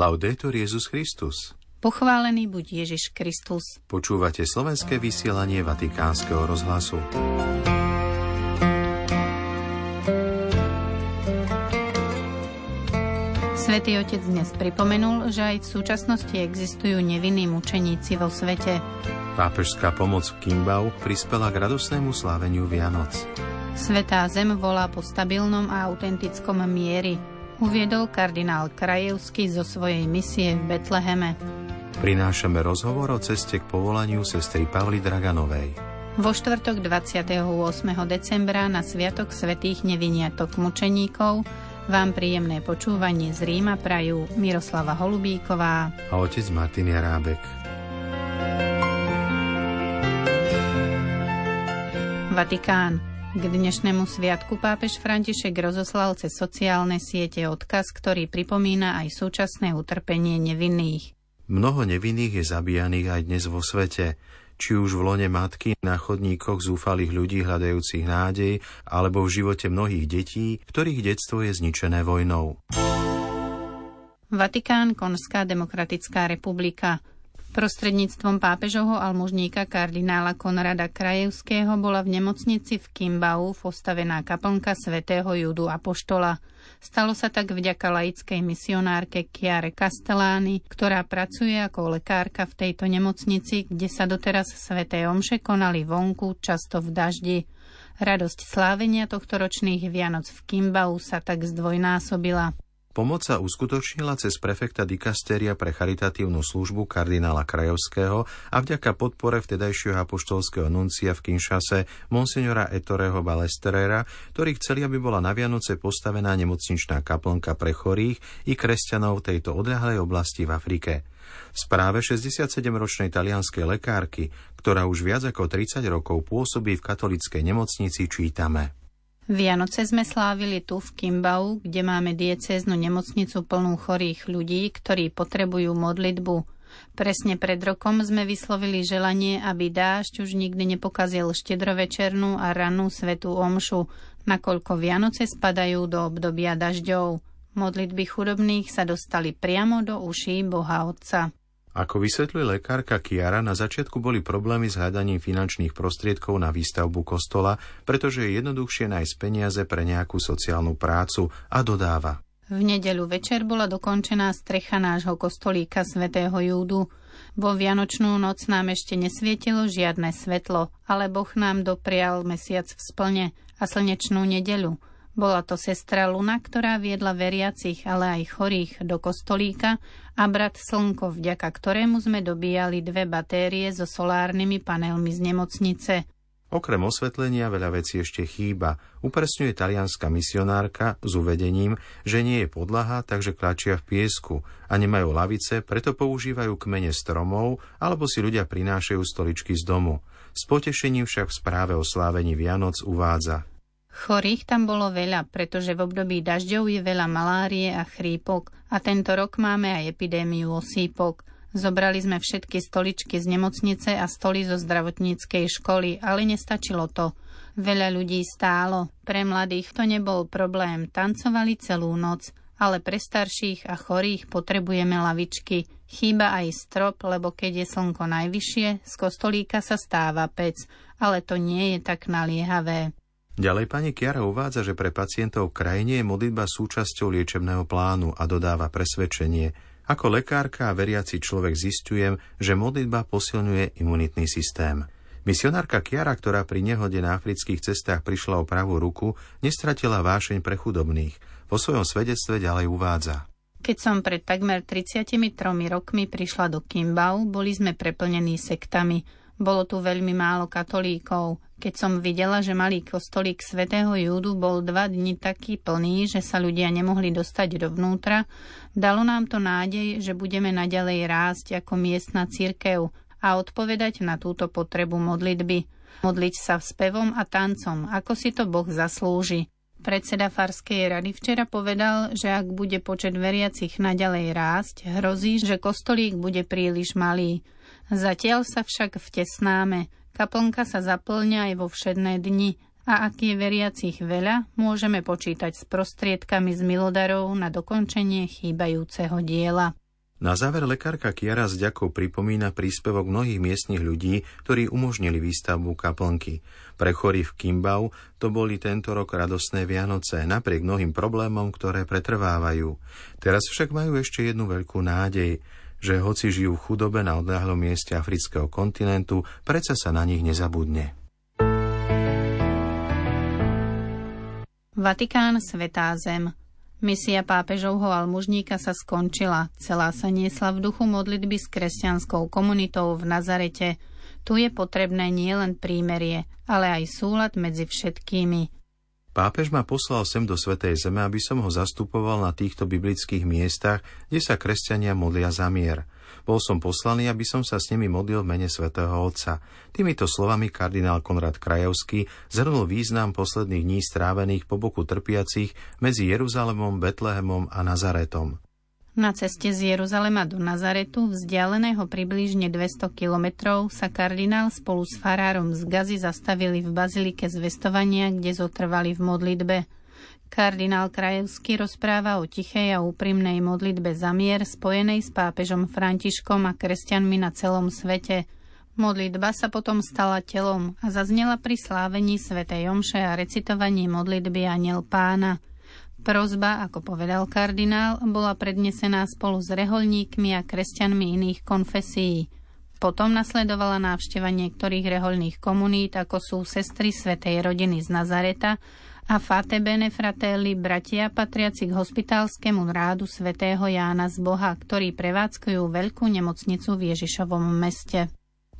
Laudetur Jezus Christus. Pochválený buď Ježiš Kristus. Počúvate slovenské vysielanie Vatikánskeho rozhlasu. Svetý Otec dnes pripomenul, že aj v súčasnosti existujú nevinní mučeníci vo svete. Pápežská pomoc v Kimbau prispela k radosnému sláveniu Vianoc. Svetá zem volá po stabilnom a autentickom miery, uviedol kardinál Krajevský zo svojej misie v Betleheme. Prinášame rozhovor o ceste k povolaniu sestry Pavly Draganovej. Vo štvrtok 28. decembra na Sviatok svetých neviniatok mučeníkov vám príjemné počúvanie z Ríma prajú Miroslava Holubíková a otec Martin Jarábek. Vatikán. K dnešnému sviatku pápež František rozoslal cez sociálne siete odkaz, ktorý pripomína aj súčasné utrpenie nevinných. Mnoho nevinných je zabíjaných aj dnes vo svete, či už v lone matky, na chodníkoch zúfalých ľudí hľadajúcich nádej, alebo v živote mnohých detí, ktorých detstvo je zničené vojnou. Vatikán, Konská demokratická republika. Prostredníctvom pápežovho almužníka kardinála Konrada Krajevského bola v nemocnici v Kimbau postavená kaplnka svätého Judu Apoštola. Stalo sa tak vďaka laickej misionárke Chiare Castellani, ktorá pracuje ako lekárka v tejto nemocnici, kde sa doteraz sväté omše konali vonku, často v daždi. Radosť slávenia tohto ročných Vianoc v Kimbau sa tak zdvojnásobila. Pomoc sa uskutočnila cez prefekta dikastéria pre charitatívnu službu kardinála Krajovského a vďaka podpore vtedajšieho apoštolského nuncia v Kinšase monsignora Ettoreho Balesterera, ktorí chceli, aby bola na Vianoce postavená nemocničná kaplnka pre chorých i kresťanov tejto odľahlej oblasti v Afrike. V správe 67-ročnej talianskej lekárky, ktorá už viac ako 30 rokov pôsobí v katolickej nemocnici, čítame – Vianoce sme slávili tu v Kimbau, kde máme diecéznu nemocnicu plnú chorých ľudí, ktorí potrebujú modlitbu. Presne pred rokom sme vyslovili želanie, aby dážď už nikdy nepokazil štedrovečernú a rannú svetú omšu, nakoľko Vianoce spadajú do obdobia dažďov. Modlitby chudobných sa dostali priamo do uší Boha Otca. Ako vysvetľuje lekárka Kiara, na začiatku boli problémy s hľadaním finančných prostriedkov na výstavbu kostola, pretože je jednoduchšie nájsť peniaze pre nejakú sociálnu prácu a dodáva. V nedeľu večer bola dokončená strecha nášho kostolíka svätého Júdu. Vo Vianočnú noc nám ešte nesvietilo žiadne svetlo, ale Boh nám doprial mesiac v splne a slnečnú nedeľu – bola to sestra Luna, ktorá viedla veriacich, ale aj chorých do kostolíka a brat Slnko, vďaka ktorému sme dobíjali dve batérie so solárnymi panelmi z nemocnice. Okrem osvetlenia veľa vecí ešte chýba. Upresňuje talianská misionárka s uvedením, že nie je podlaha, takže kľačia v piesku a nemajú lavice, preto používajú kmene stromov alebo si ľudia prinášajú stoličky z domu. S potešením však v správe o slávení Vianoc uvádza – Chorých tam bolo veľa, pretože v období dažďov je veľa malárie a chrípok a tento rok máme aj epidémiu osýpok. Zobrali sme všetky stoličky z nemocnice a stoly zo zdravotníckej školy, ale nestačilo to. Veľa ľudí stálo. Pre mladých to nebol problém, tancovali celú noc, ale pre starších a chorých potrebujeme lavičky. Chýba aj strop, lebo keď je slnko najvyššie, z kostolíka sa stáva pec, ale to nie je tak naliehavé. Ďalej pani Kiara uvádza, že pre pacientov v krajine je modlitba súčasťou liečebného plánu a dodáva presvedčenie. Ako lekárka a veriaci človek zistujem, že modlitba posilňuje imunitný systém. Misionárka Kiara, ktorá pri nehode na afrických cestách prišla o pravú ruku, nestratila vášeň pre chudobných. Vo svojom svedectve ďalej uvádza. Keď som pred takmer 33 rokmi prišla do Kimbau, boli sme preplnení sektami. Bolo tu veľmi málo katolíkov. Keď som videla, že malý kostolík svätého Júdu bol dva dni taký plný, že sa ľudia nemohli dostať dovnútra, dalo nám to nádej, že budeme naďalej rásť ako miestna církev a odpovedať na túto potrebu modlitby. Modliť sa spevom a tancom, ako si to Boh zaslúži. Predseda Farskej rady včera povedal, že ak bude počet veriacich naďalej rásť, hrozí, že kostolík bude príliš malý. Zatiaľ sa však vtesnáme – Kaplnka sa zaplňa aj vo všedné dni a ak je veriacich veľa, môžeme počítať s prostriedkami z milodarov na dokončenie chýbajúceho diela. Na záver lekárka Kiara s ďakou pripomína príspevok mnohých miestnych ľudí, ktorí umožnili výstavbu kaplnky. Pre chorí v Kimbau to boli tento rok radostné Vianoce, napriek mnohým problémom, ktoré pretrvávajú. Teraz však majú ešte jednu veľkú nádej, že hoci žijú v chudobe na odľahlom mieste afrického kontinentu, predsa sa na nich nezabudne. Vatikán, Svetá zem. Misia pápežovho almužníka sa skončila. Celá sa niesla v duchu modlitby s kresťanskou komunitou v Nazarete. Tu je potrebné nielen prímerie, ale aj súlad medzi všetkými. Pápež ma poslal sem do Svetej Zeme, aby som ho zastupoval na týchto biblických miestach, kde sa kresťania modlia za mier – bol som poslaný, aby som sa s nimi modlil v mene svätého Otca. Týmito slovami kardinál Konrad Krajevský zhrnul význam posledných dní strávených po boku trpiacich medzi Jeruzalemom, Betlehemom a Nazaretom. Na ceste z Jeruzalema do Nazaretu, vzdialeného približne 200 kilometrov, sa kardinál spolu s farárom z Gazy zastavili v bazilike zvestovania, kde zotrvali v modlitbe. Kardinál Krajevský rozpráva o tichej a úprimnej modlitbe za mier spojenej s pápežom Františkom a kresťanmi na celom svete. Modlitba sa potom stala telom a zaznela pri slávení svätej Omše a recitovaní modlitby Aniel pána. Prozba, ako povedal kardinál, bola prednesená spolu s reholníkmi a kresťanmi iných konfesí. Potom nasledovala návšteva niektorých reholných komunít, ako sú sestry Svetej rodiny z Nazareta, a Fate Bene Fratelli, bratia patriaci k hospitálskému rádu svätého Jána z Boha, ktorí prevádzkujú veľkú nemocnicu v Ježišovom meste.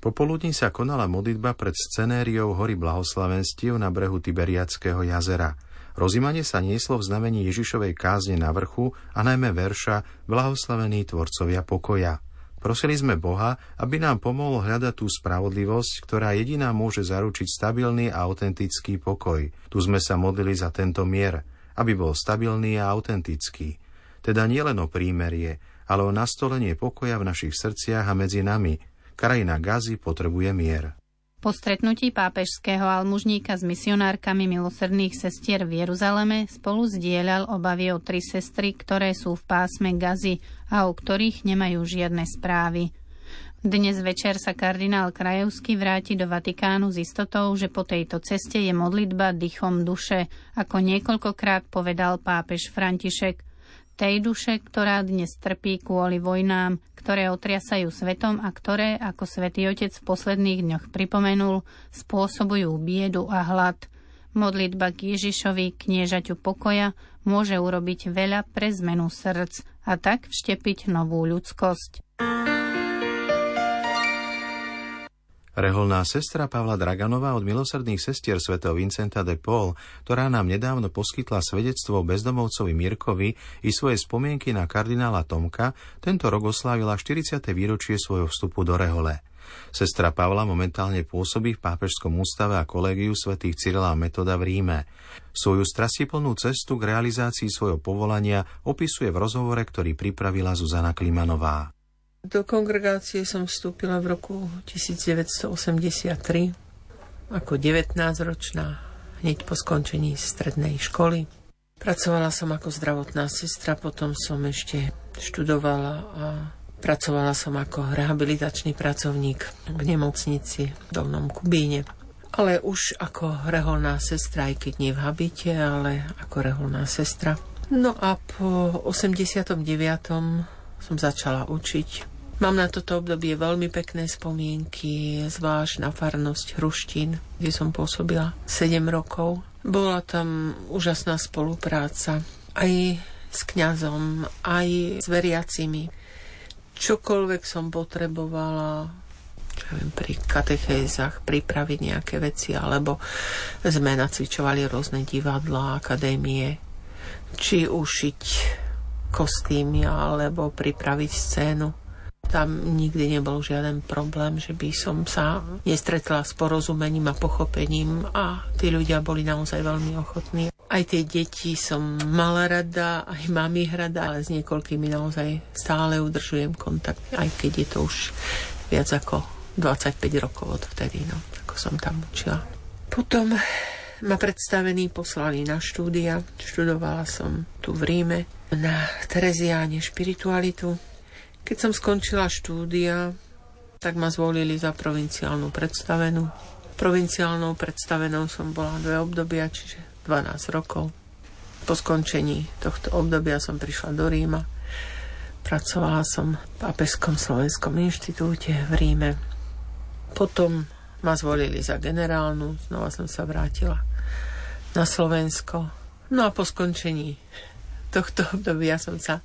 Popoludní sa konala modlitba pred scenériou hory blahoslavenstiev na brehu Tiberiackého jazera. Rozimanie sa nieslo v znamení Ježišovej kázne na vrchu a najmä verša Blahoslavení tvorcovia pokoja – Prosili sme Boha, aby nám pomohol hľadať tú spravodlivosť, ktorá jediná môže zaručiť stabilný a autentický pokoj. Tu sme sa modlili za tento mier, aby bol stabilný a autentický. Teda nielen o prímerie, ale o nastolenie pokoja v našich srdciach a medzi nami. Krajina Gazy potrebuje mier. Po stretnutí pápežského almužníka s misionárkami milosrdných sestier v Jeruzaleme spolu zdieľal obavy o tri sestry, ktoré sú v pásme Gazy a o ktorých nemajú žiadne správy. Dnes večer sa kardinál Krajevský vráti do Vatikánu s istotou, že po tejto ceste je modlitba dychom duše, ako niekoľkokrát povedal pápež František tej duše, ktorá dnes trpí kvôli vojnám, ktoré otriasajú svetom a ktoré, ako svätý Otec v posledných dňoch pripomenul, spôsobujú biedu a hlad. Modlitba k Ježišovi, kniežaťu pokoja, môže urobiť veľa pre zmenu srdc a tak vštepiť novú ľudskosť. Reholná sestra Pavla Draganová od milosrdných sestier svätého Vincenta de Paul, ktorá nám nedávno poskytla svedectvo bezdomovcovi Mirkovi i svoje spomienky na kardinála Tomka, tento rok oslávila 40. výročie svojho vstupu do Rehole. Sestra Pavla momentálne pôsobí v Pápežskom ústave a kolégiu svätých Cyrila Metoda v Ríme. Svoju strasiplnú cestu k realizácii svojho povolania opisuje v rozhovore, ktorý pripravila Zuzana Klimanová. Do kongregácie som vstúpila v roku 1983 ako 19-ročná, hneď po skončení strednej školy. Pracovala som ako zdravotná sestra, potom som ešte študovala a pracovala som ako rehabilitačný pracovník v nemocnici v Dolnom Kubíne. Ale už ako reholná sestra, aj keď nie v habite, ale ako reholná sestra. No a po 89 som začala učiť. Mám na toto obdobie veľmi pekné spomienky, zvlášť na farnosť Hruštín, kde som pôsobila 7 rokov. Bola tam úžasná spolupráca aj s kňazom, aj s veriacimi. Čokoľvek som potrebovala, čo viem, pri katechézach pripraviť nejaké veci, alebo sme nacvičovali rôzne divadlá, akadémie, či ušiť kostýmy alebo pripraviť scénu. Tam nikdy nebol žiaden problém, že by som sa nestretla s porozumením a pochopením a tí ľudia boli naozaj veľmi ochotní. Aj tie deti som mala rada, aj mám ich rada, ale s niekoľkými naozaj stále udržujem kontakt, aj keď je to už viac ako 25 rokov od vtedy, no, ako som tam učila. Potom ma predstavení poslali na štúdia. Študovala som tu v Ríme na Tereziáne špiritualitu. Keď som skončila štúdia, tak ma zvolili za provinciálnu predstavenú. Provinciálnou predstavenou som bola dve obdobia, čiže 12 rokov. Po skončení tohto obdobia som prišla do Ríma. Pracovala som v Pápežskom slovenskom inštitúte v Ríme. Potom ma zvolili za generálnu, znova som sa vrátila na Slovensko. No a po skončení tohto obdobia som sa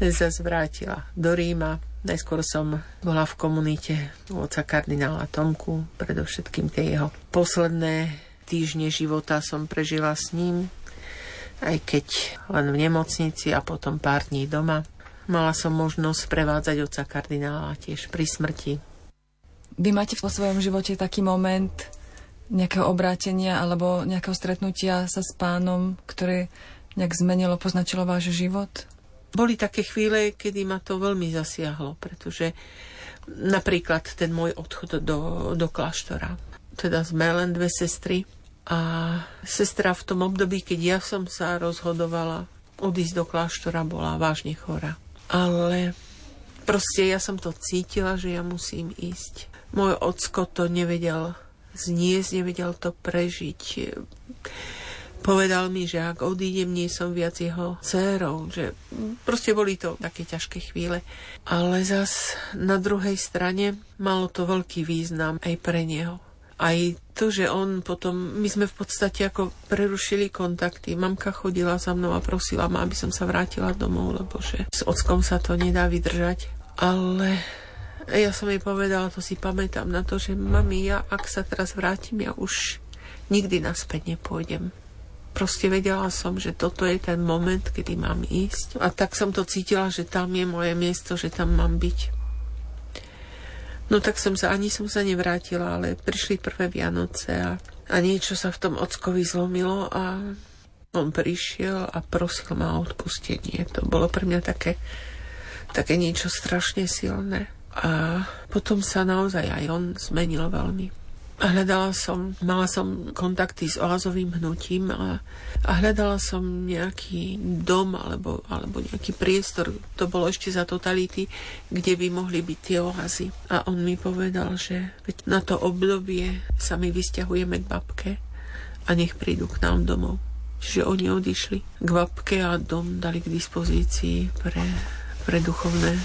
zase vrátila do Ríma. Najskôr som bola v komunite oca kardinála Tomku, predovšetkým tie jeho posledné týždne života som prežila s ním, aj keď len v nemocnici a potom pár dní doma. Mala som možnosť prevádzať oca kardinála tiež pri smrti. Vy máte vo svojom živote taký moment nejakého obrátenia alebo nejakého stretnutia sa s pánom, ktoré nejak zmenilo, poznačilo váš život? Boli také chvíle, kedy ma to veľmi zasiahlo, pretože napríklad ten môj odchod do, do kláštora. Teda sme len dve sestry a sestra v tom období, keď ja som sa rozhodovala odísť do kláštora, bola vážne chorá. Ale proste ja som to cítila, že ja musím ísť. Môj ocko to nevedel zniesť, nevedel to prežiť povedal mi, že ak odídem, nie som viac jeho dcérou, že proste boli to také ťažké chvíle. Ale zas na druhej strane malo to veľký význam aj pre neho. Aj to, že on potom, my sme v podstate ako prerušili kontakty. Mamka chodila za mnou a prosila ma, aby som sa vrátila domov, lebo že s ockom sa to nedá vydržať. Ale ja som jej povedala, to si pamätám na to, že mami, ja ak sa teraz vrátim, ja už nikdy naspäť nepôjdem Proste vedela som, že toto je ten moment, kedy mám ísť. A tak som to cítila, že tam je moje miesto, že tam mám byť. No tak som sa, ani som sa nevrátila, ale prišli prvé Vianoce a, a niečo sa v tom ockovi zlomilo a on prišiel a prosil ma o odpustenie. To bolo pre mňa také, také niečo strašne silné. A potom sa naozaj aj on zmenil veľmi. Hľadala som, mala som kontakty s oázovým hnutím a, a hľadala som nejaký dom alebo, alebo nejaký priestor, to bolo ešte za totality, kde by mohli byť tie oázy. A on mi povedal, že na to obdobie sa my vysťahujeme k babke a nech prídu k nám domov. Čiže oni odišli k babke a dom dali k dispozícii pre, pre duchovné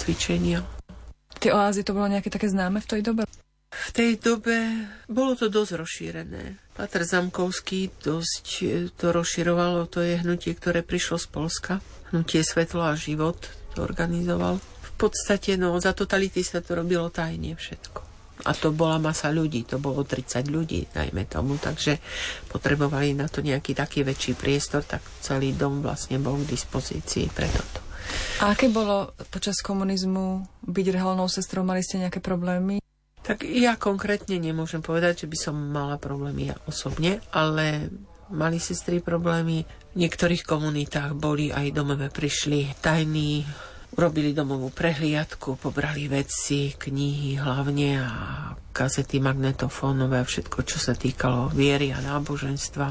cvičenia. Tie oázy to bolo nejaké také známe v tej dobe? V tej dobe bolo to dosť rozšírené. Patr Zamkovský dosť e, to rozširovalo, to je hnutie, ktoré prišlo z Polska. Hnutie Svetlo a život to organizoval. V podstate, no, za totality sa to robilo tajne všetko. A to bola masa ľudí, to bolo 30 ľudí, najmä tomu, takže potrebovali na to nejaký taký väčší priestor, tak celý dom vlastne bol k dispozícii pre toto. A aké bolo počas komunizmu byť reholnou sestrou? Mali ste nejaké problémy? Tak ja konkrétne nemôžem povedať, že by som mala problémy ja osobne, ale mali sestry problémy. V niektorých komunitách boli aj domové prišli tajní, urobili domovú prehliadku, pobrali veci, knihy hlavne a kazety magnetofónové a všetko, čo sa týkalo viery a náboženstva.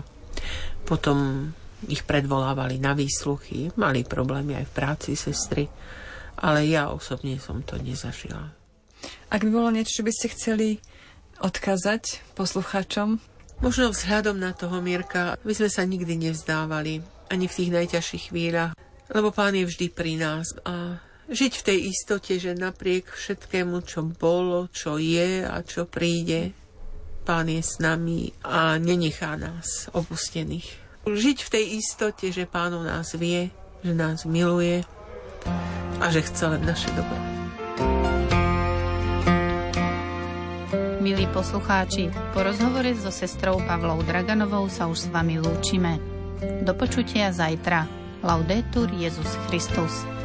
Potom ich predvolávali na výsluchy, mali problémy aj v práci sestry, ale ja osobne som to nezažila. Ak by bolo niečo, čo by ste chceli odkazať poslucháčom? Možno vzhľadom na toho Mirka, my sme sa nikdy nevzdávali, ani v tých najťažších chvíľach, lebo Pán je vždy pri nás a žiť v tej istote, že napriek všetkému, čo bolo, čo je a čo príde, Pán je s nami a nenechá nás opustených. Žiť v tej istote, že Pán o nás vie, že nás miluje a že chce len naše dobro. Milí poslucháči, po rozhovore so sestrou Pavlou Draganovou sa už s vami lúčime. Do počutia zajtra. Laudetur Jezus Christus.